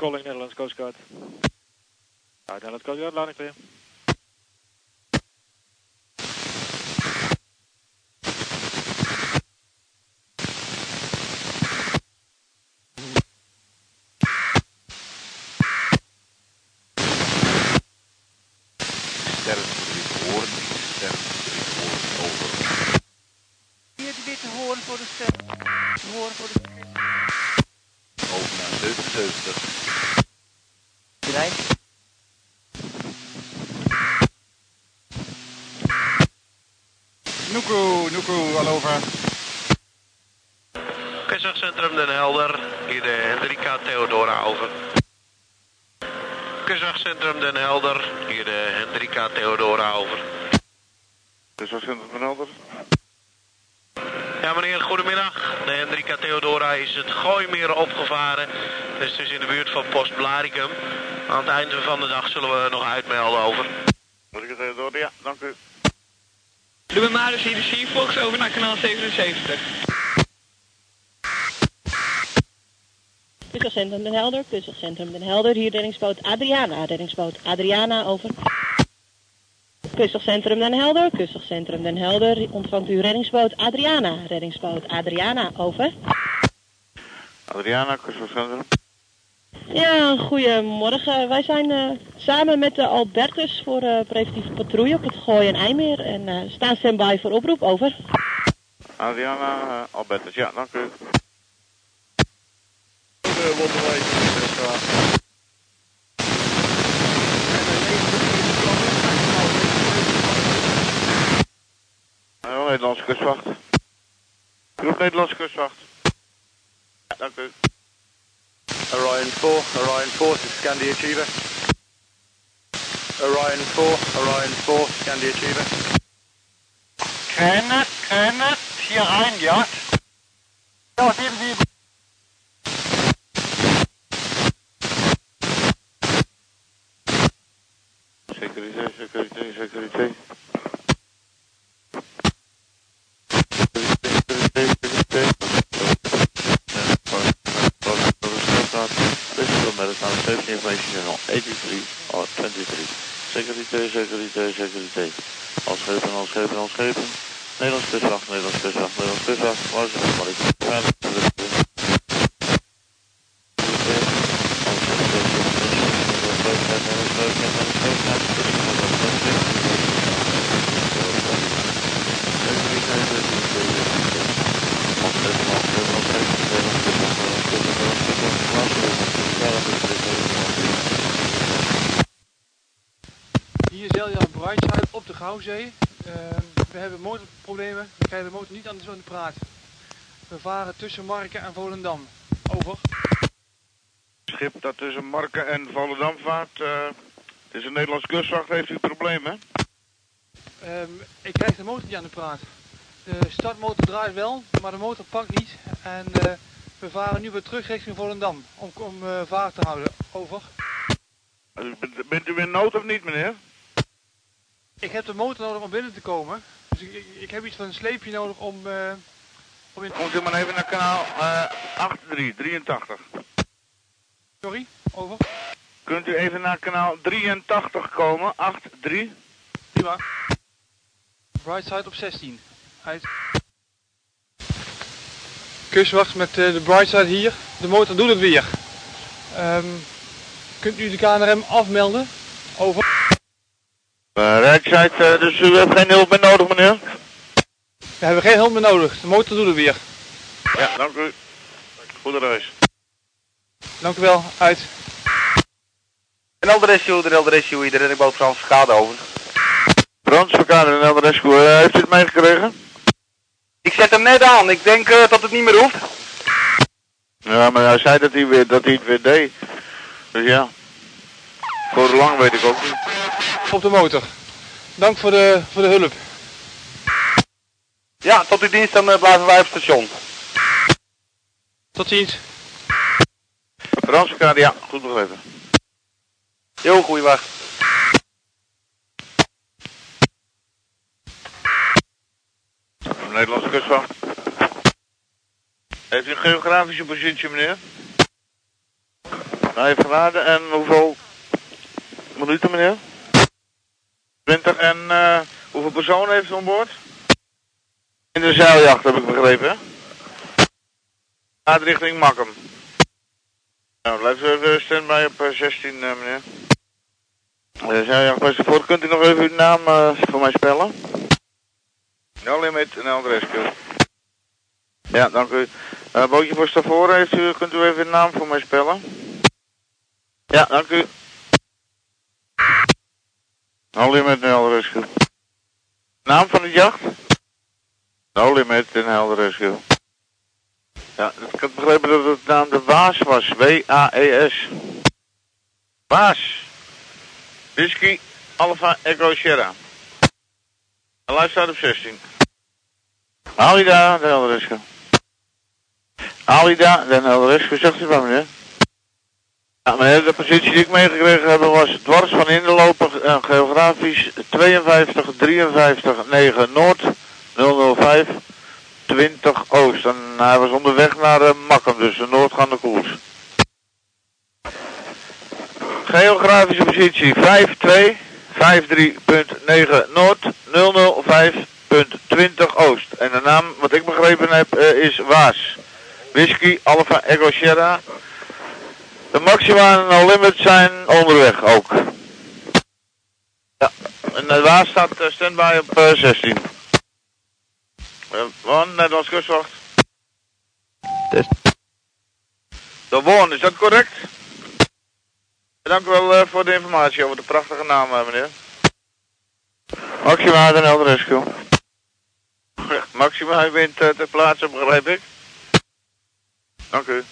Calling Netherlands Coast Guard. Uit Netherlands Coast Guard, landing clear. Sterren 3 hoorn, sterren 3 hoorn, over. Hier de witte hoorn voor de ster. Hoorn voor de ster. Over naar 77. Bereid. Nuku, Nuku, al over. Kustwachtcentrum Den Helder, hier de Hendrika Theodora over. Kustwachtcentrum Den Helder, hier de Hendrika Theodora over. Dus wat vindt het van Helder? Ja meneer, goedemiddag. De Hendrika Theodora is het Gooimeer opgevaren. Dus het is in de buurt van Post Blaricum. Aan het einde van de dag zullen we nog uitmelden over. Moet ik het even door? Ja, dank u. Doe maar maar dus hier de Seafox over naar kanaal 77. Kustwachtcentrum Den Helder, Kustwachtcentrum Den Helder, hier reddingsboot Adriana, reddingsboot Adriana, over. Kustwachtcentrum Den Helder, Kustwachtcentrum Den Helder, ontvangt u reddingsboot Adriana, reddingsboot Adriana, over. Adriana, kustwachtcentrum. Ja, goedemorgen. Wij zijn eh, samen met de Albertus voor eh, preventieve patrouille op het Gooi en IJmeer en eh, staan standby voor oproep, over. Adriana, uh, Albertus. Ja, dank u. Hallo, Nederlandse kustwacht. Groep Nederlandse kustwacht. Ja, dank u. Orion 4, Orion 4 to Scandi Achiever. Orion 4, Orion 4, Scandi Achiever. Kenneth, Kenneth, hier rein, ja. Ja, 77. Securiteit, securiteit, securiteit. Securiteit, securiteit, securiteit. Al schepen, al schepen, al schepen. Nederlands kustwacht, Nederlands kustwacht, Nederlands kustwacht. Waar is het? Ehm, we hebben motorproblemen. We krijgen de motor niet aan de praat. We varen tussen Marken en Volendam. Over. Schip dat tussen Marken en Volendam vaart. eh, het is een Nederlands kustwacht, heeft u problemen? Ehm, ik krijg de motor niet aan de praat. De startmotor draait wel, maar de motor pakt niet. En eh, we varen nu weer terug richting Volendam om, om eh, vaart te houden. Over. Bent u in nood of niet, meneer? Ik heb de motor nodig om binnen te komen. Dus ik, ik, ik heb iets van een sleepje nodig om, eh, om in... Komt u maar even naar kanaal eh 8383. Sorry, over. Kunt u even naar kanaal 83 komen? 83. Prima. Brightside op 16. Uit. Kustwacht met eh, de Brightside hier. De motor doet het weer. Ehm, kunt u de KNRM afmelden? Over. Uh, Rijksheid, eh, dus u heeft geen hulp meer nodig, meneer? We hebben geen hulp meer nodig. De motor doet het weer. Ja, dank u. Goede reis. Dank u wel. Uit. En Elder Rescue, de Rescue, hier de reddingboot Frans Verkade over. Frans Verkade en Elder Rescue, eh, heeft u het meegekregen? Ik zet hem net aan, ik denk eh, dat het niet meer hoeft. Ja, maar hij zei dat hij, weer, dat hij het weer deed. Dus ja. Voor hoe lang weet ik ook niet. Op de motor. Dank voor de, voor de hulp. Ja, tot uw dienst, dan eh, blijven wij op station. Tot ziens. Frans ja, goed begrepen. Jo, goeie wacht. Nederlandse kustwacht. Heeft u een geografische positie, meneer? Vijf graden en hoeveel minuten meneer? 20 en eh, hoeveel personen heeft u aan boord? In de zeiljacht heb ik begrepen? Gaat richting Makkum. Nou, blijf even standby op eh, 16, eh, meneer. De zeiljacht voor. Kunt u nog even uw naam eh, voor mij spellen? No limit en El Rescue. Ja, dank u. Eh bootje voor Stavoren, heeft u, kunt u even uw naam voor mij spellen? Ja, dank u. No limit en Rescue. Naam van de jacht? No limit en Rescue. Ja, ik had begrepen dat het naam de Waas was. W-A-E-S. Waas. Whisky Alpha Echo Sierra. En op 16. Alida, de Helderesco. Alida, de Helderesco. Zegt u van meneer? De positie die ik meegekregen heb was dwars van inloper en geografisch 52, 53, 9 Noord, 005, 20 Oost. En hij was onderweg naar uh, Makkum, dus de noordgaande koers. Geografische positie 52, 53.9 Noord, 005.20 Oost. En de naam, wat ik begrepen heb, eh, is Waas. Whisky Alpha Echo Sierra. De maxima en no limit zijn onderweg ook. Ja, en de Waas staat uh, standby op uh, 16. Uh, Wan, Nederlands kustwacht. Test. De Won, is dat correct? Dank u wel uh, voor de informatie over de prachtige naam, meneer. Maxima Den Helder Rescue. Maxima, u bent uh, ter plaatse, begrijp ik? Dank u.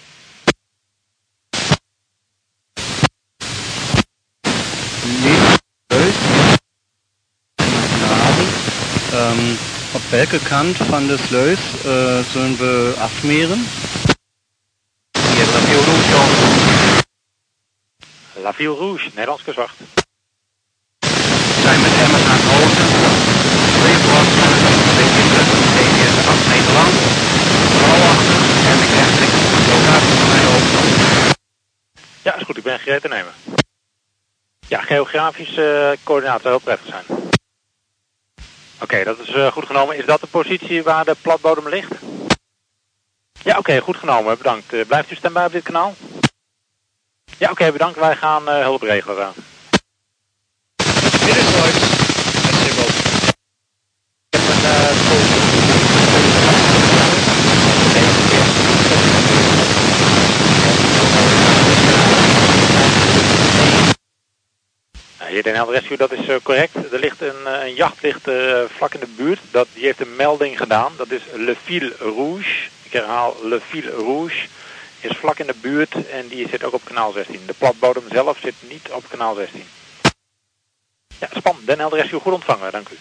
Ähm, auf welche Kant der Sluis äh, sollen wir afmeren? Hier, La Ville Rouge, over. La Ville Rouge, Nederlands kustwacht. We zijn met emmers aan het oosten. Weerblad, twee kinderen, TDS 8 meter lang. Vooral achter en ik krijg ik locatie van mijn hoofd. Ja, is goed, ik ben gereed te nemen. Ja, geografische uh, coördinaten zou heel prettig zijn. Oké, dat is uh, goed genomen. Is dat de positie waar de platbodem ligt? Ja, oké, goed genomen. Bedankt. Uh, blijft u standby op dit kanaal? Ja, oké, bedankt. Wij gaan uh, hulp regelen. Dan. Dit is Lloyd. Met Sibbel. Ik heb een Den Helder Rescue, dat is uh, correct. Er ligt een, uh, een jacht ligt, uh, vlak in de buurt. Dat, die heeft een melding gedaan. Dat is Le Fil Rouge. Ik herhaal, Le Fil Rouge is vlak in de buurt en die zit ook op kanaal 16. De platbodem zelf zit niet op kanaal 16. Ja, span. Den Helder goed ontvangen, dank u.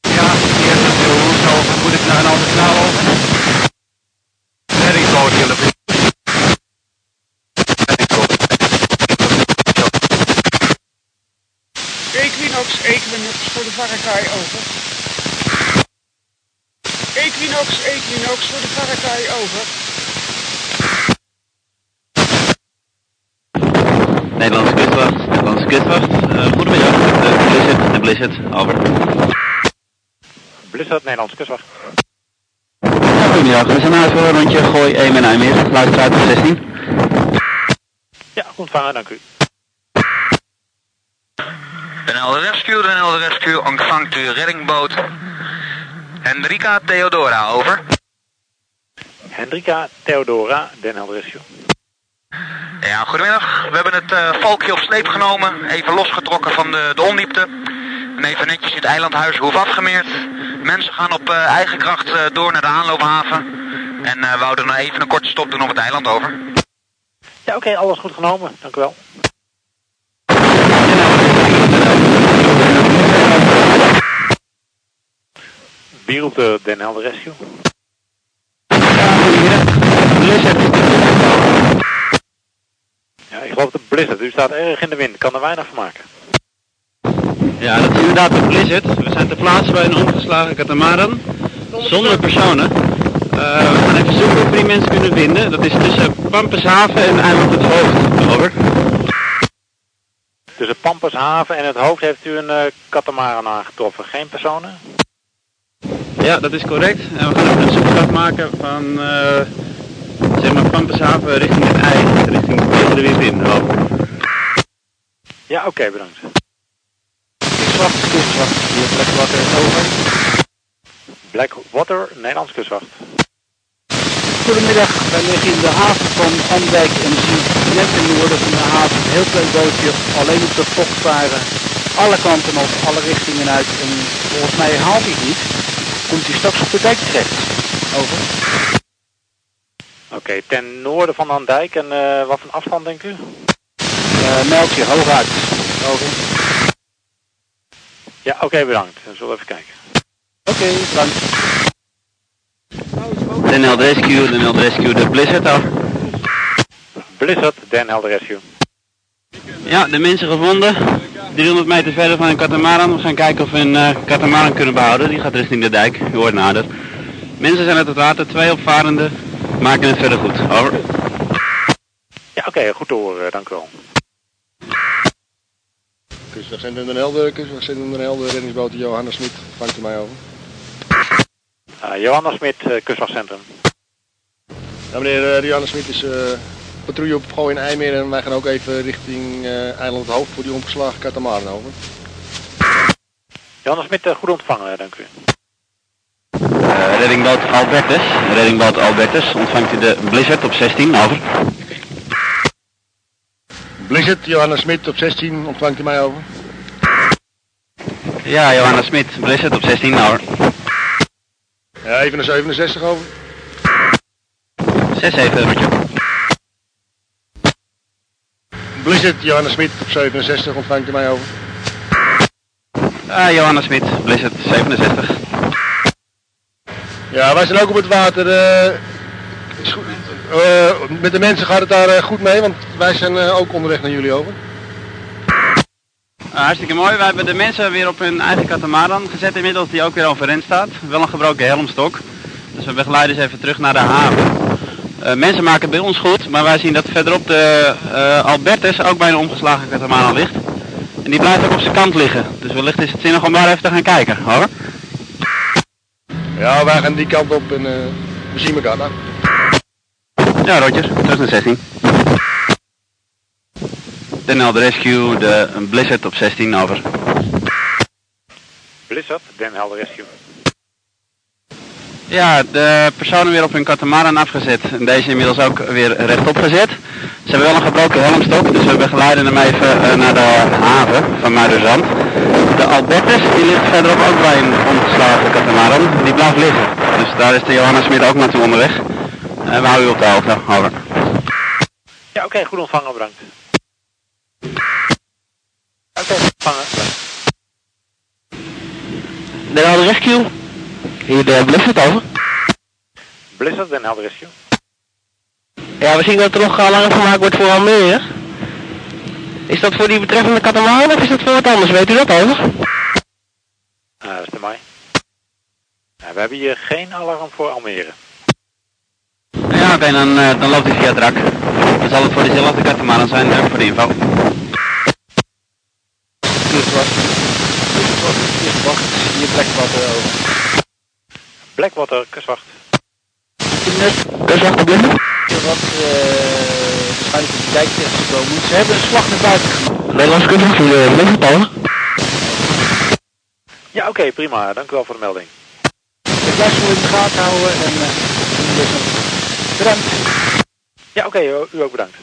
Ja, hier is het Rouge. Moet ik naar een ander kanaal over hier, Le Fil Equinox, Equinox voor de Varakaai over. Equinox, Equinox voor de Varakaai over. Nederlandse kustwacht, Nederlandse kustwacht. Uh, goedemiddag, de Blizzard, de Blizzard, over. Blizzard, Nederlandse kustwacht. Ja, goedemiddag, we zijn uit voor een rondje Gooi 1 en IJmeer, luisteraar op 16. Ja, goed ontvangen, dank u. Den Helder Rescue, Den Helder Rescue ontvangt uw reddingboot Hendrika Theodora, over. Hendrika Theodora, Den Helder Rescue. Ja, goedemiddag. We hebben het uh, valkje op sleep genomen, even losgetrokken van de, de ondiepte. En even netjes het eilandhuis hoef afgemeerd. Mensen gaan op uh, eigen kracht uh, door naar de aanloophaven. En we houden nog even een korte stop doen op het eiland over. Ja, oké, okay, alles goed genomen. Dank u wel. Bier op de Den Helder Rescue. Ja, ik geloof de Blizzard. U staat erg in de wind. Kan er weinig van maken. Ja, dat is inderdaad de Blizzard. We zijn ter plaatse bij een omgeslagen katamaran. Zonder personen. Eh, we gaan even zoeken of we die mensen kunnen vinden. Dat is tussen Pampenshaven en Eiland het Hoofd. Over. Tussen Pampershaven en het hoofd heeft u een uh, katamaran aangetroffen. Geen personen? Ja, dat is correct. En we gaan even een zoektocht maken van uh, zeg maar Pampenshaven richting het ei, richting de Windin. Ja, oké, okay, bedankt. Kustwacht, kustwacht, hier Blackwater, over. Blackwater, Nederlands kustwacht. Goedemiddag, wij liggen in de haven van Andijk en zien net ten noorden van de haven een heel klein bootje alleen op de pok varen. Alle kanten op, alle richtingen uit en volgens mij haalt hij niet. Komt hij straks op de dijk terecht. Over. Oké, okay, ten noorden van Andijk en uh, wat voor afstand denkt u? Uh, meldje, hooguit. Over. Ja, oké, okay, bedankt. Dan zullen we even kijken. Oké, okay, bedankt. Den Helder Rescue, Den Helder Rescue, de Blizzard af. Blizzard, Den Helder Rescue. Ja, de mensen gevonden. 300 meter verder van een katamaran. We gaan kijken of we een uh, katamaran kunnen behouden. Die gaat richting de dijk. U hoort nader. Mensen zijn uit het water. Twee opvarenden maken het verder goed. Over. Ja, oké. Okay, goed te horen. Dank u wel. Kustwachtcentrum Den Helder, Kustwachtcentrum Den Helder, reddingsboot Johannes Smit. Vangt u mij over. Uh, Johanna Smit, uh, kustwachtcentrum. Ja, meneer uh, Johanna Smit is patrouille op Gooi in IJmeer en wij gaan ook even richting Eiland het Hoofd voor die omgeslagen katamaran over. Johanna Smit, goed ontvangen, dank u. reddingboot Albertus, reddingboot Albertus, ontvangt u de Blizzard op 16, over. Blizzard, Johanna Smit op 16, ontvangt u mij over. Ja, Johanna Smit, Blizzard op 16, over. Ja, even een 67 over. 6 even, Blizzard, Johanna Smit op 67, ontvangt u mij over. Ah, Johanna Smit, Blizzard, 67. Ja, wij zijn ook op het water. Uh, uh, met de mensen gaat het daar uh, goed mee, want wij zijn ook onderweg naar jullie over. Uh, hartstikke mooi. We hebben de mensen weer op hun eigen katamaran gezet inmiddels, die ook weer overeind staat. Wel een gebroken helmstok. Dus we begeleiden ze even terug naar de haven. Uh, mensen maken het bij ons goed, maar wij zien dat verderop de uh, Albertus ook bij een omgeslagen katamaran ligt. En die blijft ook op zijn kant liggen. Dus wellicht is het zinnig om daar even te gaan kijken, hoor. Ja, wij gaan die kant op en we zien elkaar dan. Ja, Rotjes, 2016. Den Helder Rescue, de Blizzard op 16, over. Blizzard, Den Helder Rescue. Ja, de personen weer op hun katamaran afgezet. En deze inmiddels ook weer rechtop gezet. Ze hebben wel een gebroken helmstok, dus we begeleiden hem even uh, naar de haven van Muiderzand. De Albertus, die ligt verderop ook bij een omgeslagen katamaran. Die blijft liggen. Dus daar is de Johanna Smit ook naartoe onderweg. En uh, we houden u op de hoogte. Over. Ja, oké, okay, goed ontvangen, bedankt. Oké, okay, ontvangen. Helder Rescue. Hier de Blizzard over. Blizzard, Den Helder Rescue. Ja, we zien dat er nog langer gemaakt wordt voor Almere. Is dat voor die betreffende katamaran of is dat voor wat anders? Weet u dat over? Uh, dat is de mij. Uh, we hebben hier geen alarm voor Almere. Ja, oké, okay, dan, uh, dan loopt hij via het rak. Dan zal het voor dezelfde katamaran zijn, dank voor de info. Kustwacht. Kustwacht, kustwacht. Hier Blackwater over. Blackwater, kustwacht. Kustwacht, binnen. Wat uh, waarschijnlijk op de dijk. Ze hebben een slag naar buiten gemaakt. Nederlands kustwacht, hier Blackwater. Ja, oké, okay, prima. Dank u wel voor de melding. Ik blijf voor in de gaten houden en uh, bedankt. Ja, oké, okay, u ook bedankt.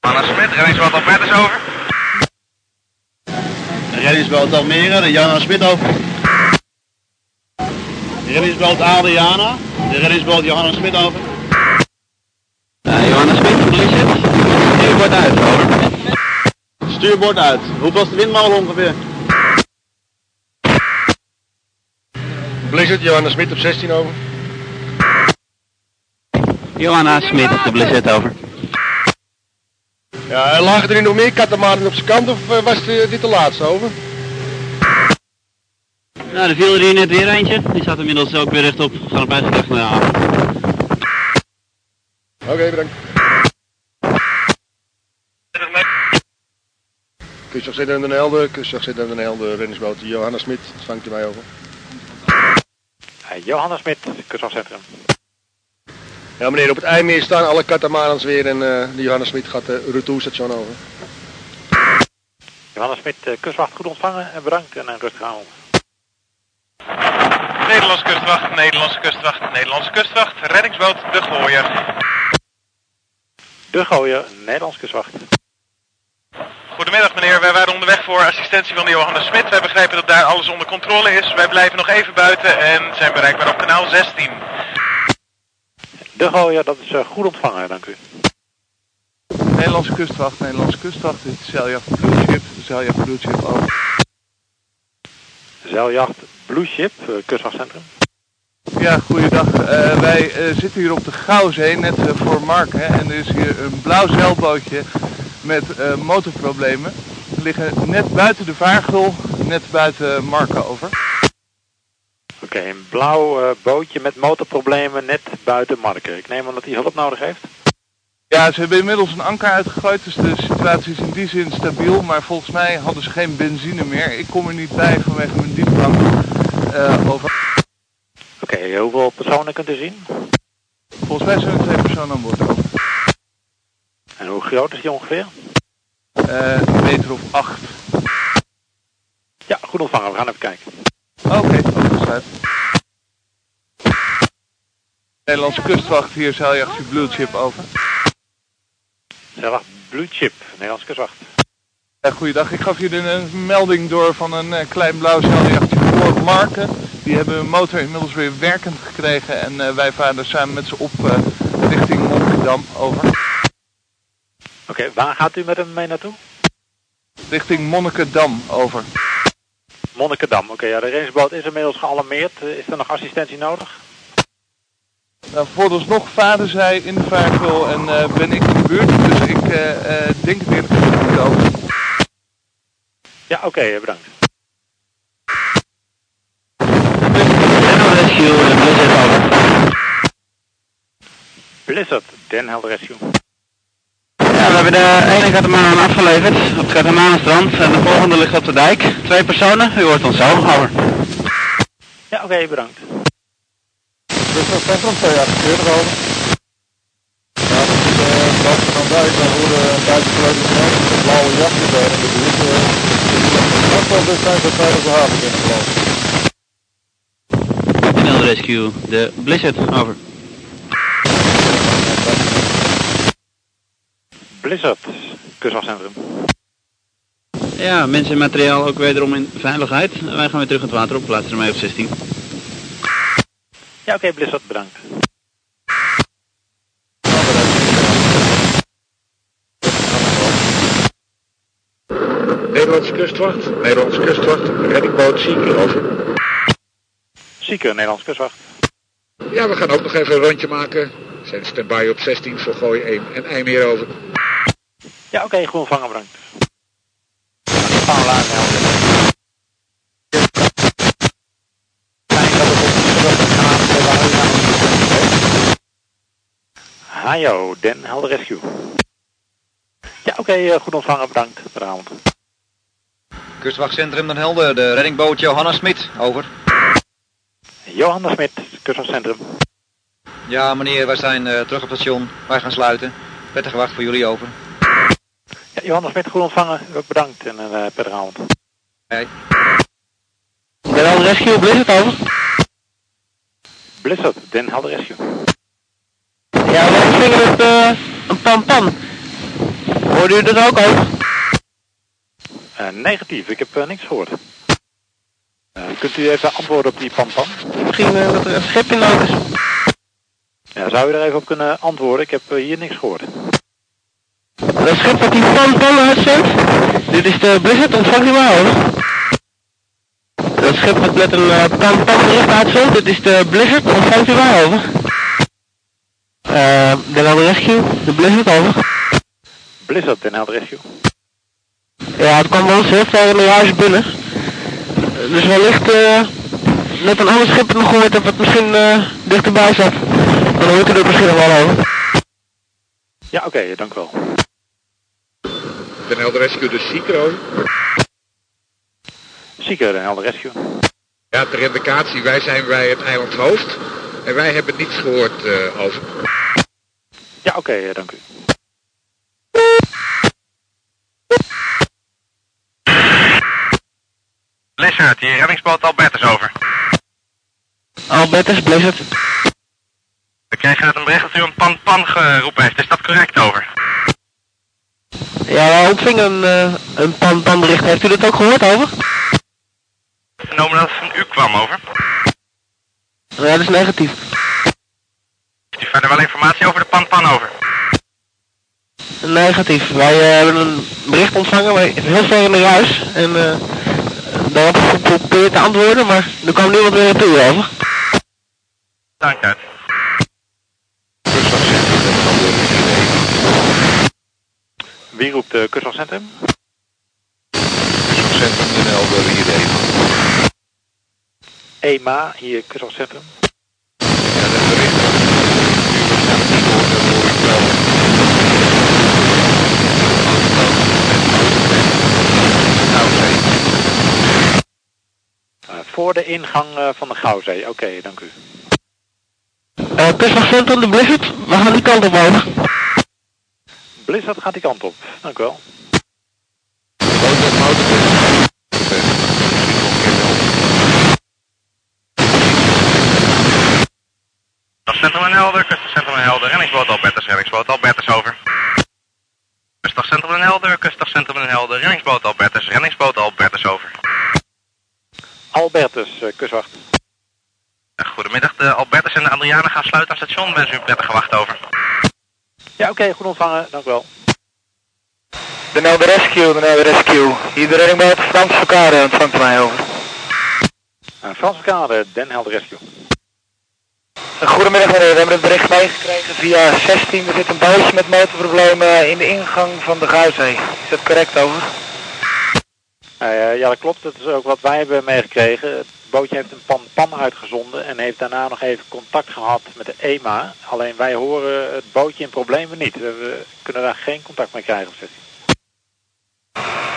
Anna Smit, reddingsboot Albertus over. Reddingsboot Almere, de Jana Smit over. Reddingsboot Adriana, de reddingsboot Johanna Smit over. Uh, Johanna Smit, Blizzard. Stuurbord uit, over. Stuurbord uit. Hoeveel is de windmolen ongeveer? Blizzard, Johanna Smit op 16 over. Johanna Smit op de Blizzard over. Ja, lagen er nu nog meer katamaren op zijn kant of uh, was dit de laatste over? Nou, er viel er hier net weer eentje. Die staat inmiddels ook weer rechtop. We gaan op eigen kracht naar de. Oké, bedankt. Kustwacht in Den Helder, kustwacht in Den Helder, reddingsboot Johanna Smit, vangt u mij over. Uh, Johannes Smit, kustwachtcentrum. Ja meneer, op het IJmeer staan alle katamarans weer en uh, de Johanna Smit gaat de retourstation over. Johannes Smit, uh, kustwacht goed ontvangen en bedankt en een rustige avond. Nederlandse kustwacht, Nederlandse kustwacht, Nederlandse kustwacht, reddingsboot De Gooier. De Gooier, Nederlandse kustwacht. Goedemiddag meneer, wij waren onderweg voor assistentie van de Johannes Smit. Wij begrijpen dat daar alles onder controle is. Wij blijven nog even buiten en zijn bereikbaar op kanaal 16. De Gooier, dat is uh, goed ontvangen, dank u. Nederlandse kustwacht, Nederlandse kustwacht, dit is Blue Ship, zeiljacht Blue over. Zeiljacht Blue Ship, uh, kustwachtcentrum. Ja, goeiedag. Uh, wij uh, zitten hier op de Gouwzee, net uh, voor Marken. En er is hier een blauw zeilbootje met motorproblemen. We liggen net buiten de vaargul, net buiten Marken over. Oké, okay, een blauw bootje met motorproblemen net buiten Marken. Ik neem aan dat hij hulp nodig heeft. Ja, ze hebben inmiddels een anker uitgegooid, dus de situatie is in die zin stabiel. Maar volgens mij hadden ze geen benzine meer. Ik kom er niet bij vanwege mijn diepgang over. Oké, okay, hoeveel personen kunt u zien? Volgens mij zijn er twee personen aan boord. En hoe groot is die ongeveer? Uh, een meter of acht. Ja, goed ontvangen. We gaan even kijken. Oké, okay, overgesluit. Nederlandse kustwacht, hier zeiljacht Blue Chip over. Zeiljacht Blue Chip, Nederlandse kustwacht. Ja, goeiedag, ik gaf jullie een melding door van een uh, klein blauw zeiljachtje voor Marken. Die hebben hun motor inmiddels weer werkend gekregen en uh, wij varen samen met ze op richting Monnikendam. Over. Oké, okay, waar gaat u met hem mee naartoe? Richting Monnikendam, over. Monnikendam, oké. Okay, ja, de reddingsboot is inmiddels gealarmeerd. Is er nog assistentie nodig? Nou, vooralsnog varen zij in de en uh, ben ik in de buurt, dus ik denk het eerlijk gezegd niet over. Ja, oké, okay, bedankt. Rescue uh, Blizzard over. Blizzard, Den Helder Rescue. Ja, we hebben de ene katamaran afgeleverd op het katamaranstrand en de volgende ligt op de dijk. Twee personen, u hoort ons zo, over. Ja, oké, okay, bedankt. Centrum, twee acteurs over. Ja, dat is de boven van dijk, daar worden buitengelegen mensen, de blauwe jachten daar in de buurt. Dat zal dus zijn dat wij op de haven kunnen gelopen. Rescue, de Blizzard, over. Blizzard, kustwachtcentrum. Ja, mensen en materiaal ook wederom in veiligheid. Wij gaan weer terug het water op, plaatsen ermee op 16. Ja, oké, okay, Blizzard, bedankt. Nederlandse kustwacht, Nederlandse kustwacht, reddingboot Zieker, over. Zieker, Nederlandse kustwacht. Ja, we gaan ook nog even een rondje maken. We zijn stand-by op 16 voor Gooi 1 en IJmeer over. Ja, oké, okay, goed ontvangen, bedankt. Hajo, Den Helder Rescue. Ja, oké, okay, uh, goed ontvangen, bedankt. Goedenavond. Kustwachtcentrum Den Helder, de reddingboot Johanna Smit, over. Johanna Smit, kustwachtcentrum. Ja meneer, wij zijn uh, terug op het station. Wij gaan sluiten. Prettige wacht voor jullie over. Ja, Johanna Smit, goed ontvangen. Ook bedankt en een uh, prettige avond. Hey. Den Helder Rescue, Blizzard over. Blizzard, Den Helder Rescue. Ja, we zingen met uh, een pan-pan. Hoorde u dat ook over? Uh, negatief, ik heb uh, niks gehoord. Kunt u even antwoorden op die pan-pan? Misschien dat er een schip in nood is. Ja, zou u er even op kunnen antwoorden? Ik heb hier niks gehoord. Dat schip dat die pan-pan uitzendt? Dit is de Blizzard, ontvangt u maar over. Dat schip wat met een pan-pan bericht uitzendt, dit is de Blizzard, ontvangt u maar over. Uh, Den Helder Rescue, de Blizzard over. Blizzard, Den Helder Rescue. Ja, het kwam bij ons heel ver in de juist binnen. Dus wellicht uh, net een ander schip nog gehoord heb wat misschien eh, dichterbij zat. Dan hoort u er misschien nog wel over. Ja, oké, dank u wel. Den Helder Rescue de Zieker over. Zieker, Den Helder Rescue. Ja, ter indicatie, wij zijn bij het eiland Hoofd. En wij hebben niets gehoord eh, over. Ja, oké, eh, dank u. Blizzard, hier reddingsboot Albertus over. Albertus, Blizzard. We kregen net een bericht dat u een pan-pan geroepen heeft. Is dat correct over? Ja, wij ontvingen een, eh, een pan pan bericht. Heeft u dat ook gehoord over? Vernomen dat het van u kwam over. Ja, dat is negatief. U verder wel informatie over de pan-pan over? Negatief. Wij eh, hebben een bericht ontvangen, maar heel ver in de huis. En eh daar heb ik geprobeerd te antwoorden, maar er kwam niemand meer naartoe over. Dank uit. Wie roept de kustwachtcentrum? Centrum Den Helder hier even. EMA, hier. Ja, dat bericht ik wel. Eh, voor de ingang eh, van de Gouwzee. Oké, dank u. Eh kustwachtcentrum, de Blizzard. We gaan die kant op over. Blizzard gaat die kant op. Dank u wel. Kustcentrum en Helder, kustcentrum en Helder, reddingsboot Albertus, reddingsboot Albertus over. Kustcentrum en Helder, kustcentrum en Helder, reddingsboot Albertus, reddingsboot Albertus over. Albertus, eh, kustwacht. Eh, Goedemiddag, de Albertus en de Adriana gaan sluiten aan station. Wens u een prettige wacht over. Ja, oké, goed ontvangen. Dank u wel. De Helder Rescue, de Helder Rescue. Hier de reddingboot Frans Verkade ontvangt mij over. Frans Kade, Den Helder Rescue. Goedemiddag meneer, we hebben het bericht meegekregen via 16. Er zit een bootje met motorproblemen in de ingang van de Guizee. Is dat correct over? Eh, ja, dat klopt. Dat is ook wat wij hebben meegekregen. Het bootje heeft een pan-pan uitgezonden en heeft daarna nog even contact gehad met de EMA. Alleen wij horen het bootje in problemen niet. We, kunnen daar geen contact mee krijgen op 16.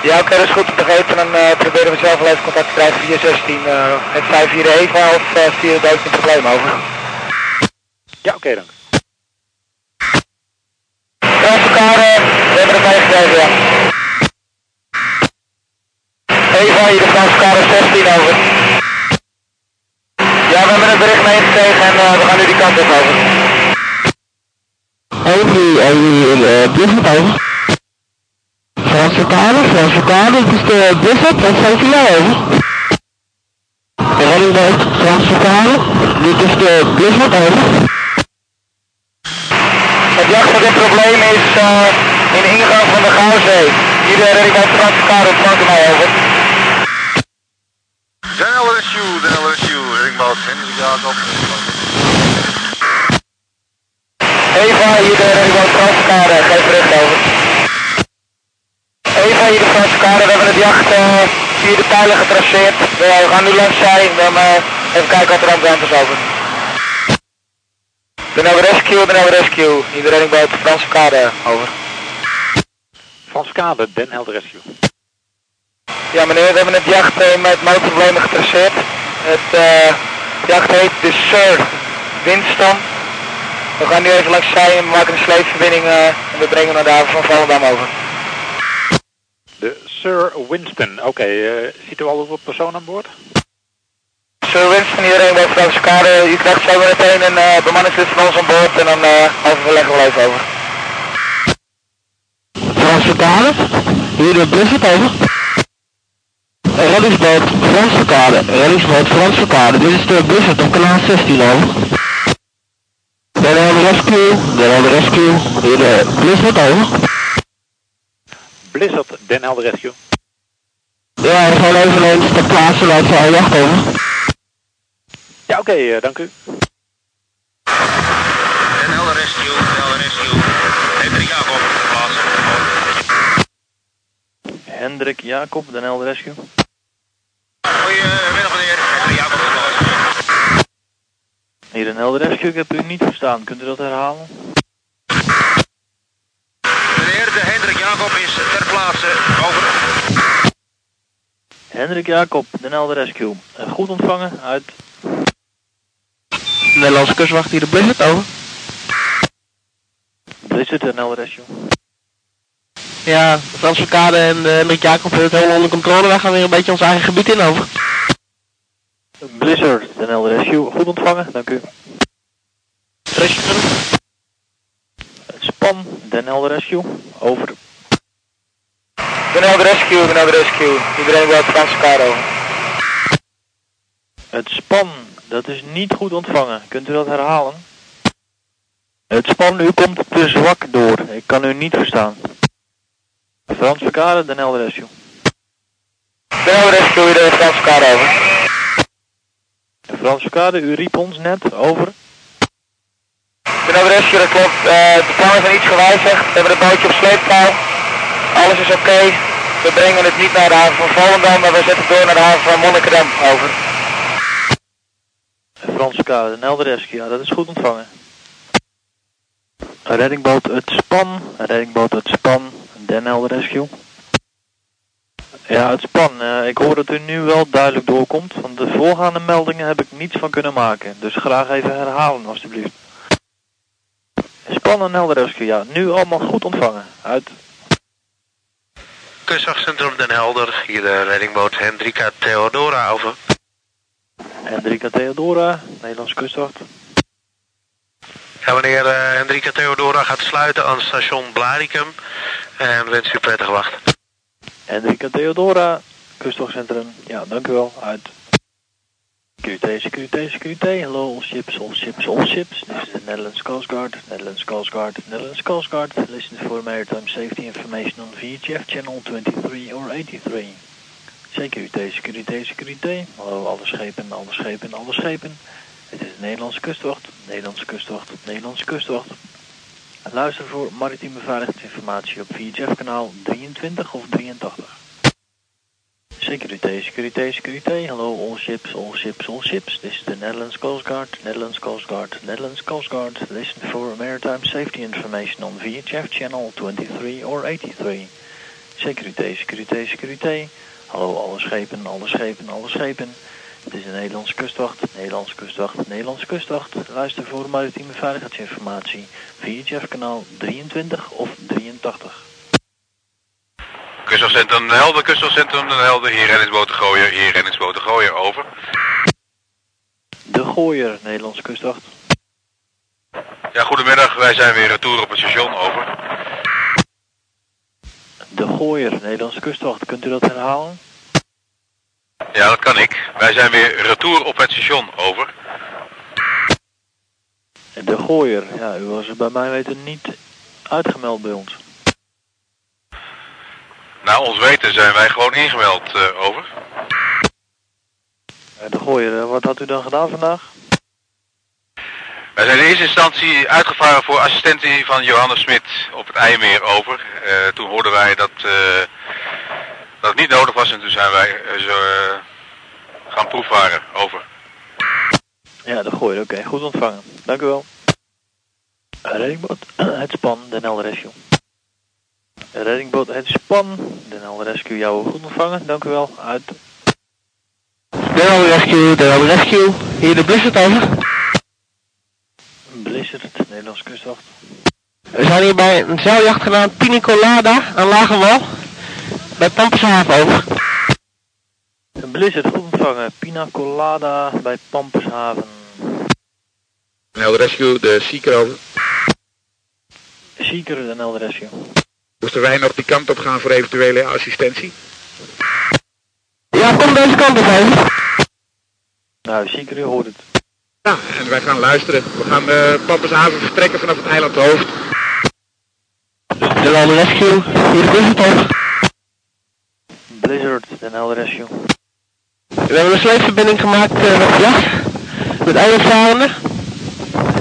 Ja, oké, dat is goed te begrepen. Dan eh, proberen we zelf wel even contact te krijgen via 16. eh het 54 Eva of uh, via het bootje een probleem over. Ja, oké dan. Frans Verkade, we hebben het meegekregen, ja. Eva, hier de Frans Verkade 16 over. Ja, we hebben het bericht meegekregen en eh, we gaan nu die kant op over. Even, even, eh, Blizzard over. Franse kade, Franse kade, dit is de Blizzard, wat zijn voor jou over? De reddingboot Franse kade, dit is de Blizzard over. Het jacht dat dit probleem is eh, in de ingang van de Gouwzee. Hier de reddingboot Franse kade ontvangt mij over. Helder Rescue, Den Helder Rescue, reddingboot Hendrik Jacob. Eva, hier de reddingboot Franse kade, geef bericht over. Eva, hier de Franse kade, we hebben het jacht eh, via de pijlen getraceerd. We, gaan nu langs zij, we gaan eh, even kijken wat er aan de hand is over. De Nova Rescue, de Nova Rescue, hier de reddingboot Franse kade, over. Frans Kade, Den Helder Rescue. Ja meneer, we hebben het jacht eh, met motorproblemen getraceerd. Het eh, jacht heet de Sir Winston. We gaan nu even langs zij en we maken een sleepverbinding eh, en we brengen naar de haven van Volendam over. De Sir Winston. Oké, eh, ziet u al hoeveel personen aan boord? Sir Winston, iedereen bij Franse Kade. U krijgt zo meteen een uh, bemanningslid van ons aan boord en dan uh, overleggen we even over. Franse kade, hier de Blizzard over. Reddingsboot Franse kade, reddingsboot Franse kade, dit is de Blizzard op kanaal 16 over. De Helder Rescue, de Helder Rescue, hier de Blizzard over. Blizzard, Den Helder Rescue. Ja, we gaan eveneens ter plaatse uit zijn jacht over. Ja, oké, eh, dank u. Helder Rescue, Helder Rescue, Hendrik Jacob, plaatsen. Hendrik Jacob, Helder Rescue. Goedemiddag meneer, Hendrik Jacob, plaatsen. Hier Helder Rescue, ik heb u niet verstaan. Kunt u dat herhalen? Meneer, de Hendrik Jacob is ter plaatse. Over. Hendrik Jacob, de Helder Rescue. Goed ontvangen uit... Nederlandse kustwacht hier de Blizzard, over. Blizzard, de Helder Rescue. Ja, de Franse Kade en uh, Hendrik Jacob hebben het helemaal onder controle. Wij gaan weer een beetje ons eigen gebied in, over. Blizzard, de Helder Rescue. Goed ontvangen, dank u. Rescue. Span, Den Helder Rescue. Over. Den Helder Rescue, Den Helder Rescue. Iedereen wil het Franse elkaar over. Het span, dat is niet goed ontvangen. Kunt u dat herhalen? Het span, u komt te zwak door. Ik kan u niet verstaan. Frans Verkade, Den Helder Rescue. Den Helder Rescue, iedereen Franse elkaar over. Frans Verkade, u riep ons net over. Den Helder Rescue, dat klopt. Uh, de plannen zijn iets gewijzigd. We hebben het bootje op sleeptouw. Alles is oké. We brengen het niet naar de haven van Volendam, maar we zetten het door naar de haven van Monnikendam. Over. Frans Verkade, Den Helder Rescue. Ja, dat is goed ontvangen. Reddingboot het span, reddingboot het span, Den Helder Rescue. Ja, het span. eh, ik hoor dat u nu wel duidelijk doorkomt, want de voorgaande meldingen heb ik niets van kunnen maken. Dus graag even herhalen, alstublieft. Span en Helder Rescue, ja, nu allemaal goed ontvangen. Uit. Kustwachtcentrum Den Helder. Hier de reddingboot Hendrika Theodora. Over. Hendrika Theodora, Nederlands kustwacht. Ja, meneer eh, Hendrika Theodora gaat sluiten aan station Blaricum. En wens u prettige wacht. Hendrika Theodora, kustwachtcentrum. Ja, dank u wel. Uit. Security, security, security. Hello, all ships, all ships, all ships. This is the Netherlands Coast Guard, Netherlands Coast Guard, Netherlands Coast Guard. Listen for maritime safety information on VHF channel 23 or 83. Security, security, security. Hallo, alle schepen, alle schepen, alle schepen. Het is de Nederlandse kustwacht, Nederlandse kustwacht, Nederlandse kustwacht. Luister voor maritieme veiligheidsinformatie op VHF kanaal 23 of 83. Security, security, security. Hello, all ships, all ships, all ships. This is the Netherlands Coast Guard, Netherlands Coast Guard, Netherlands Coast Guard. Listen for maritime safety information on VHF channel 23 or 83. Security, security, security. Hallo, alle schepen, alle schepen, alle schepen. Het is de Nederlandse kustwacht, Nederlandse kustwacht, Nederlandse kustwacht. Luister voor maritieme veiligheidsinformatie. VHF kanaal 23 of 83. Kustwachtcentrum Den Helder, kustwachtcentrum Den Helder. Hier reddingsboten gooien, hier reddingsboten gooien. Over. De Gooier, Nederlandse kustwacht. Ja, goedemiddag. Wij zijn weer retour op het station. Over. De Gooier, Nederlandse kustwacht. Kunt u dat herhalen? Ja, dat kan ik. Wij zijn weer retour op het station. Over. De Gooier, ja, u was bij mij weten niet uitgemeld bij ons. Nou, ons weten zijn wij gewoon ingemeld. eh, over. Eh, De Gooier, eh, wat had u dan gedaan vandaag? Wij zijn in eerste instantie uitgevaren voor assistentie van Johannes Smit op het IJmeer over. Eh, toen hoorden wij dat, eh, dat het niet nodig was en toen zijn wij eh, zo, gaan proefvaren. Over. Ja, de Gooier, oké, goed ontvangen. Dank u wel. Reddingboot, het span, Den Helder Rescue. Reddingboot, het span, Den Helder Rescue, jou goed ontvangen. Dank u wel. Uit. Den Helder Rescue, Den Helder Rescue. Hier de Blizzard, over. Blizzard, Nederlands kustwacht. We zijn hier bij een zeiljacht genaamd Pinicolada aan Lagerwal. Bij Pampershaven, over. Een Blizzard, goed ontvangen. Pina Colada bij Pampershaven. Nou, de rescue, de Seeker over. Seeker, Den Helder Rescue. Moesten wij nog die kant op gaan voor eventuele assistentie? Ja, kom deze kant op, over. Nou, Seeker, u hoort het. Ja, en wij gaan luisteren. We gaan uh, Pampershaven vertrekken vanaf het eiland Hoofd. Den Helder Rescue. Hier de Blizzard, over. Blizzard, Den Helder Rescue. We hebben een sleepverbinding gemaakt uh, met de jacht. Met eilandvarenden.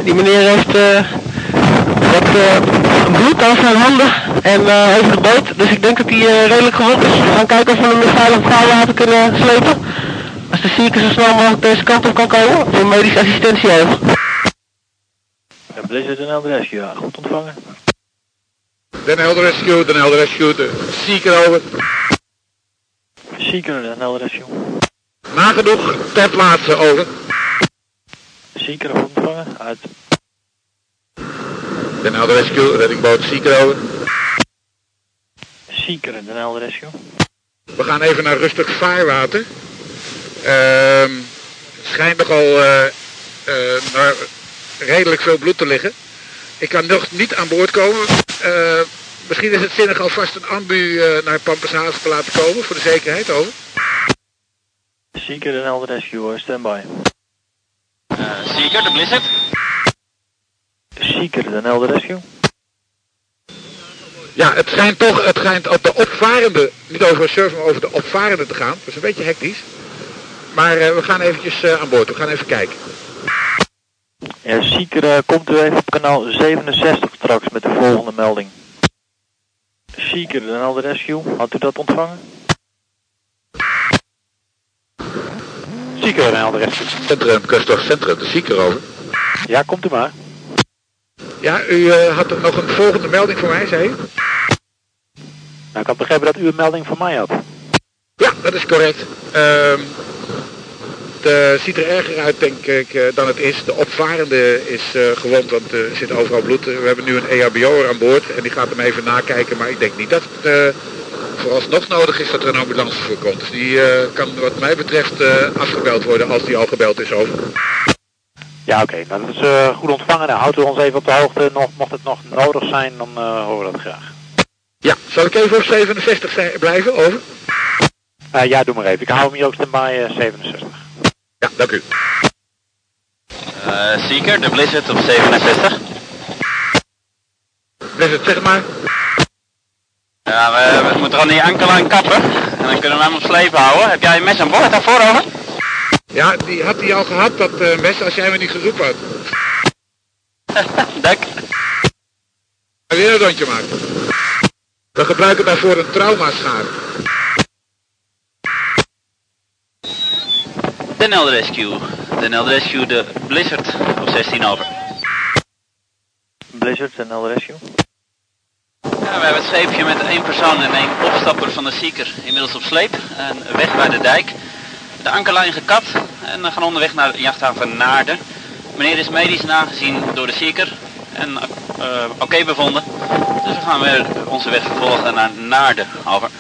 Die meneer heeft uh, wat uh, bloed aan zijn handen en uh, over de boot. Dus ik denk dat hij uh, redelijk gewond is. We gaan kijken of we hem in veilig vaarwater kunnen slepen. Als de zieke zo snel mogelijk deze kant op kan komen, voor medische assistentie over. Ja, Blizzard en Elder Rescue, ja, goed ontvangen. Den Helder Rescue, Den Helder Rescue, de Seeker over. Seeker en Elder Rescue. Nagenoeg ter plaatse over. Seeker goed ontvangen, uit. Den Helder Rescue, reddingboot Seeker over. Seeker en Elder Rescue. We gaan even naar rustig vaarwater. Ehm het schijnt nogal eh eh, naar redelijk veel bloed te liggen. Ik kan nog niet aan boord komen. Eh, misschien is het zinnig alvast een ambu eh, naar Pampashaven te laten komen voor de zekerheid over. Seeker en Elder Rescue, eh, standby. Seeker, de Blizzard. Seeker en Elder Rescue. Ja, het schijnt toch, het schijnt op de opvarende, niet over een surfer, maar over de opvarende te gaan. Dat is een beetje hectisch. Maar eh, we gaan eventjes eh, aan boord, we gaan even kijken. Ja, Seeker eh, komt u even op kanaal 67 straks met de volgende melding. Seeker en Elder Rescue, had u dat ontvangen? Seeker en Elder Rescue. Centrum, Kustwacht Centrum, de Seeker over. Ja, komt u maar. Ja, u eh, had er nog een volgende melding voor mij, zei u? Nou, ik had begrepen dat u een melding van mij had. Ja, dat is correct. Ehm het ziet er erger uit, denk ik, eh, dan het is. De opvarende is eh, gewond, want er zit overal bloed. We hebben nu een EHBO'er aan boord en die gaat hem even nakijken. Maar ik denk niet dat het eh, vooralsnog nodig is dat er een ambulance voor komt. Dus die kan wat mij betreft afgebeld worden als die al gebeld is over. Ja, oké. Nou, dat is goed ontvangen. Nou, houdt u ons even op de hoogte. Nog, mocht het nog nodig zijn, dan horen we dat graag. Ja, zal ik even op 67 zijn- blijven? Over. Eh, ja, doe maar even. Ik hou hem hier ook standby eh, 67. Ja, dank u. Eh, Seeker, de Blizzard op 67. Blizzard, zeg maar. Ja, we, we moeten er aan die ankerlijn kappen. En dan kunnen we hem op sleep houden. Heb jij een mes aan boord daarvoor over? Ja, die had hij al gehad, dat eh, mes, als jij me niet geroepen had. Dek. Weer een rondje maken. We gebruiken daarvoor een traumaschade. Den Elder Rescue. Den Elder Rescue, de Blizzard op 16 over. Blizzard en Elder Rescue. Ja, we hebben het scheepje met één persoon en één opstapper van de Seeker inmiddels op sleep. En weg bij de dijk. De ankerlijn gekapt en we gaan onderweg naar de jachthaven Naarden. Meneer is medisch nagezien door de Seeker en eh, oké bevonden. Dus we gaan weer onze weg vervolgen naar Naarden. Over.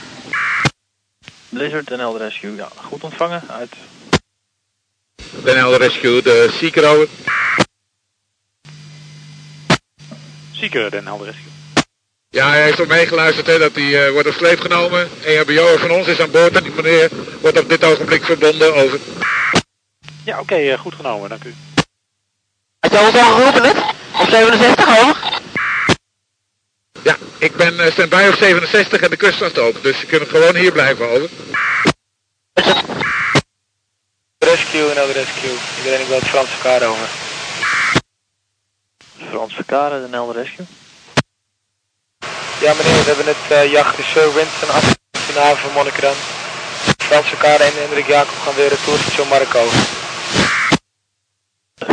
Blizzard en Elder Rescue, ja, goed ontvangen. Uit. Den Helder Rescue, de Seeker over. Seeker en Elder Rescue. Ja, hij heeft ook meegeluisterd hè, dat hij eh, wordt op sleep genomen. EHBO van ons is aan boord en die meneer wordt op dit ogenblik verbonden over. Ja, oké, eh, goed genomen, dank u. Had je ons al geroepen net? Op 67 over? Ja, ik ben uh, standby op 67 en de kustwacht ook, dus je kunt gewoon hier blijven over. Rescue en Elder Rescue. Iedereen wil het Franse kaart over. Franse kaart en Elder Rescue. Ja meneer, we hebben het uh, jacht de Sir Winston af in de haven van Monnikendam. Franse kade en Hendrik Jacob gaan weer het tourstation Marco.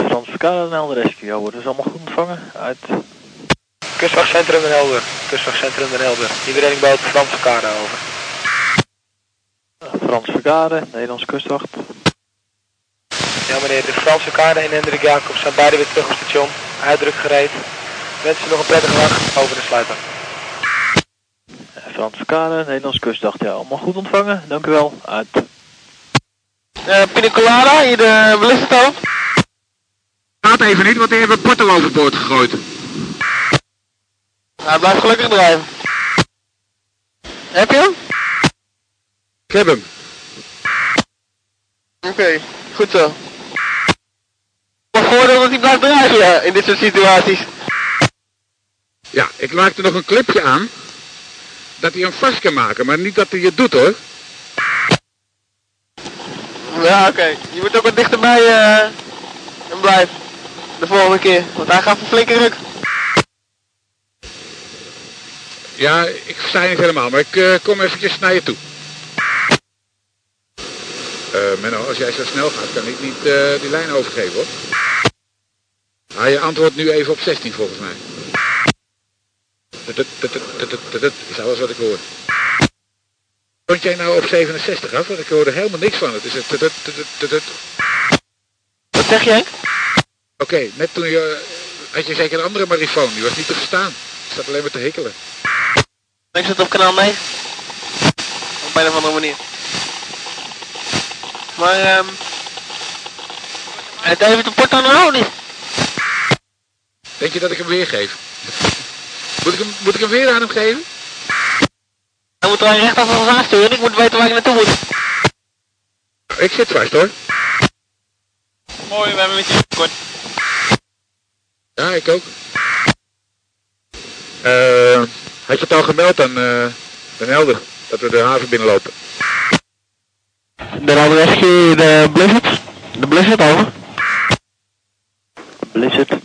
Franse kaart en Elder Rescue, ja, worden ze allemaal goed ontvangen. Uit. Kustwachtcentrum Den Helder. Kustwachtcentrum Den Helder. Iedereen ik boot Franse kade over. Franse kade, Nederlandse kustwacht. Ja meneer, de Franse kade en Hendrik Jacob zijn beide weer terug op station. Uitdruk gereed. Wensen nog een prettige nacht over de sluiter. Franse kade, Nederlandse kustwacht, ja, allemaal goed ontvangen. Dank u wel. Uit. Uh, hier de over. Gaat even niet, want die hebben Porto overboord gegooid. Hij blijft gelukkig drijven. Heb je hem? Ik heb hem. Oké, goed zo. Voordeel dat hij blijft drijven ja, in dit soort situaties. Ja, ik maakte nog een clipje aan. Dat hij hem vast kan maken, maar niet dat hij het doet hoor. Ja, oké. Je moet ook wat dichterbij eh en blijf. De volgende keer, want hij gaat een flinke ruk. Ja, ik versta je niet helemaal, maar ik eh, kom eventjes naar je toe. Eh Menno, als jij zo snel gaat, kan ik niet eh, die lijn overgeven hoor. Ah, je antwoordt nu even op 16 volgens mij. Dat, is alles wat ik hoor. Stond jij nou op 67 af? Want ik hoorde helemaal niks van het. Is het. Wat zeg jij? Oké, net toen je... Had je zeker een andere marifoon. Die was niet te verstaan. Die staat alleen maar te hikkelen. Ik zit op kanaal 9. Op een of andere manier. Maar, ehm... Het even de port aan houden. Denk je dat ik hem weer geef? Moet ik hem, moet ik hem weer aan hem geven? Dan moeten wij recht af ons aansturen. Ik moet weten waar ik naartoe moet. Ik zit vast hoor. Mooi, we hebben met je kort. Ja, ik ook. Eh, had je het al gemeld aan uh, Den Helder dat we de haven binnenlopen? De Rescue, de Blizzard. De Blizzard, over.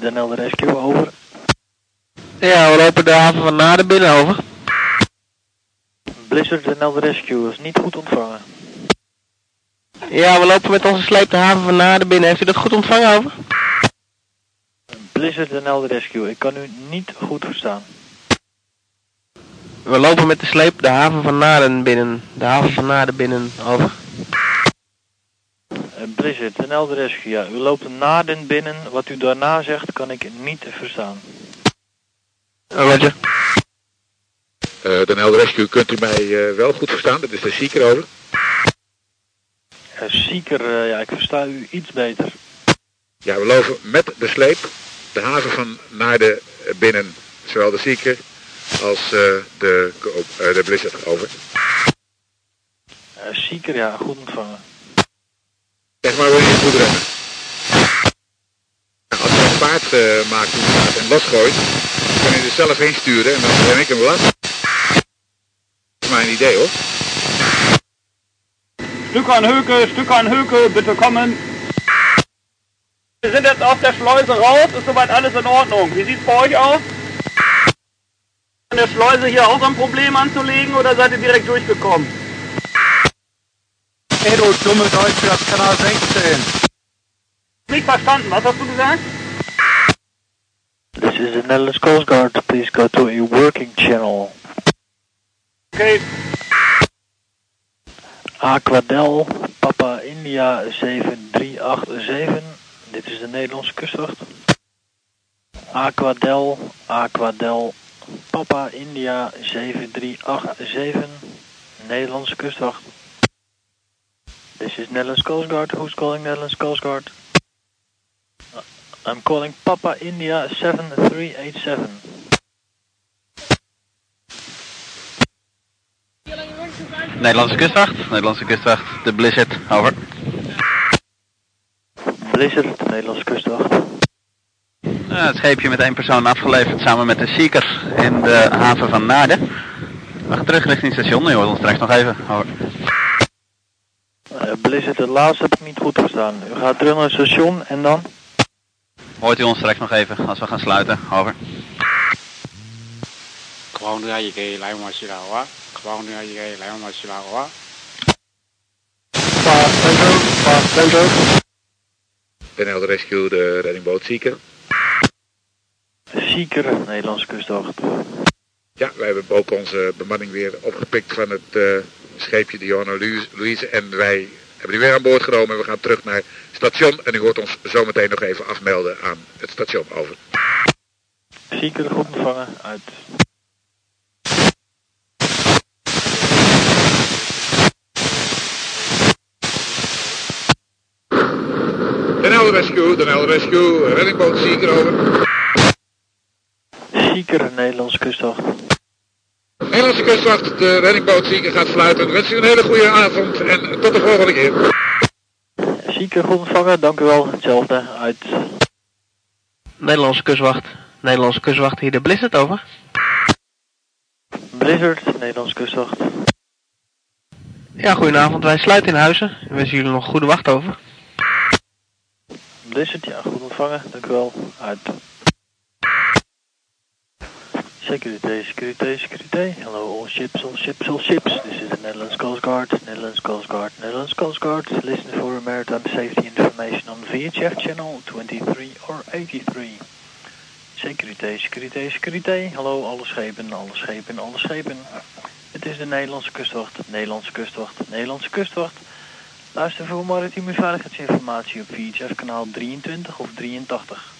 De Rescue, over. Ja, we lopen de haven van Naden binnen, over. Blizzard, de Rescue, is niet goed ontvangen. Ja, we lopen met onze sleep de haven van Naden binnen. Heeft u dat goed ontvangen, over? Blizzard, de Rescue, ik kan u niet goed verstaan. We lopen met de sleep de haven van Naden binnen. De haven van Naden binnen, over. Blizzard, de Nelder Rescue, ja, u loopt Naden binnen. Wat u daarna zegt, kan ik niet verstaan. Roger. Uh, Den Helder Rescue, kunt u mij uh, wel goed verstaan? Dat is de Seeker over. Uh, Seeker, ja, ik versta u iets beter. Ja, we lopen met de sleep de haven van Naarden binnen. Zowel de Seeker als de, de Blizzard over. Seeker, ja, goed ontvangen. Zeg maar, wil je goed rennen? Als je een paard maakt en losgooit, kan je er zelf heen sturen en dan ben ik hem last. Dat is mijn idee hoor. Stück an Höke, Stück an Höke, bitte kommen. Wir sind jetzt aus der Schleuse raus, ist soweit alles in Ordnung. Wie sieht's bei euch aus? An der Schleuse hier auch ein Problem anzulegen oder seid ihr direkt durchgekommen? Ey, du dumme Deutsche, das Kanal 16. Nicht verstanden, was hast du gesagt? This is the Netherlands Coast Guard. Please go to a working channel. Okay. Aquadel, Papa India 7387. Dit is de Nederlandse kustwacht. Aquadel, Aquadel, Papa India 7387. Nederlandse kustwacht. This is Netherlands Coast Guard. Who's calling Netherlands Coast Guard? I'm calling Papa India 7387. Nederlandse kustwacht, Nederlandse kustwacht, de Blizzard, over. Blizzard, de Nederlandse kustwacht. Uh, het scheepje met één persoon afgeleverd samen met de Seeker in de haven van Naarden. Wacht terug richting station, nu hoort ons straks nog even, over. Uh, Blizzard, de laatste heb ik niet goed verstaan. U gaat terug naar het station en dan? Hoort u ons straks nog even als we gaan sluiten, over. Gewoon dat je geen lijn maar hoor. Gewoon dat je geen lijn maar hoor. Den Helder Rescue, de reddingboot Seeker. Seeker, Nederlandse kustwacht. Ja, wij hebben ook onze bemanning weer opgepikt van het uh, scheepje de Johanna Louise. En wij hebben die weer aan boord genomen en we gaan terug naar het station. En u hoort ons zometeen nog even afmelden aan het station. Over. Seeker goed ontvangen, uit. Helder Rescue, Helder Rescue, reddingboot Seeker over. Seeker, Nederlandse kustwacht. Nederlandse kustwacht, de reddingboot Seeker gaat fluiten. Ik wens u een hele goede avond en tot de volgende keer. Seeker goed ontvangen, dank u wel. Hetzelfde, uit. Nederlandse kustwacht, Nederlandse kustwacht, hier de Blizzard over. Blizzard, Nederlandse kustwacht. Ja, goedenavond. Wij sluiten in huizen. We wensen jullie nog een goede wacht over. Blizzard, ja, goed ontvangen. Dank u wel. Uit. Security, security, security. Hello, all ships, all ships, all ships. This is the Netherlands Coast Guard, Netherlands Coast Guard, Netherlands Coast Guard. Listen for maritime safety information on VHF channel 23 or 83. Security, security, security. Hallo, alle schepen, alle schepen, alle schepen. Het is de Nederlandse kustwacht, Nederlandse kustwacht, Nederlandse kustwacht. Luister voor maritieme veiligheidsinformatie op VHF kanaal 23 of 83.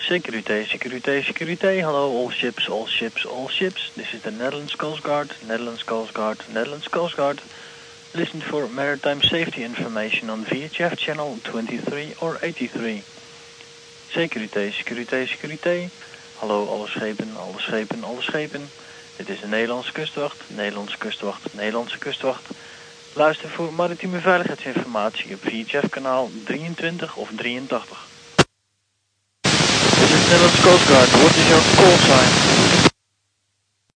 Security, security, security. Hello, all ships, all ships, all ships. This is the Netherlands Coast Guard, Netherlands Coast Guard, Netherlands Coast Guard. Listen for maritime safety information on VHF channel 23 or 83. Security, security, security. Hallo, alle schepen, alle schepen, alle schepen. Dit is de Nederlandse kustwacht, Nederlandse kustwacht, Nederlandse kustwacht. Luister voor maritieme veiligheidsinformatie op VHF kanaal 23 of 83. Netherlands Coast Guard. What is your call sign?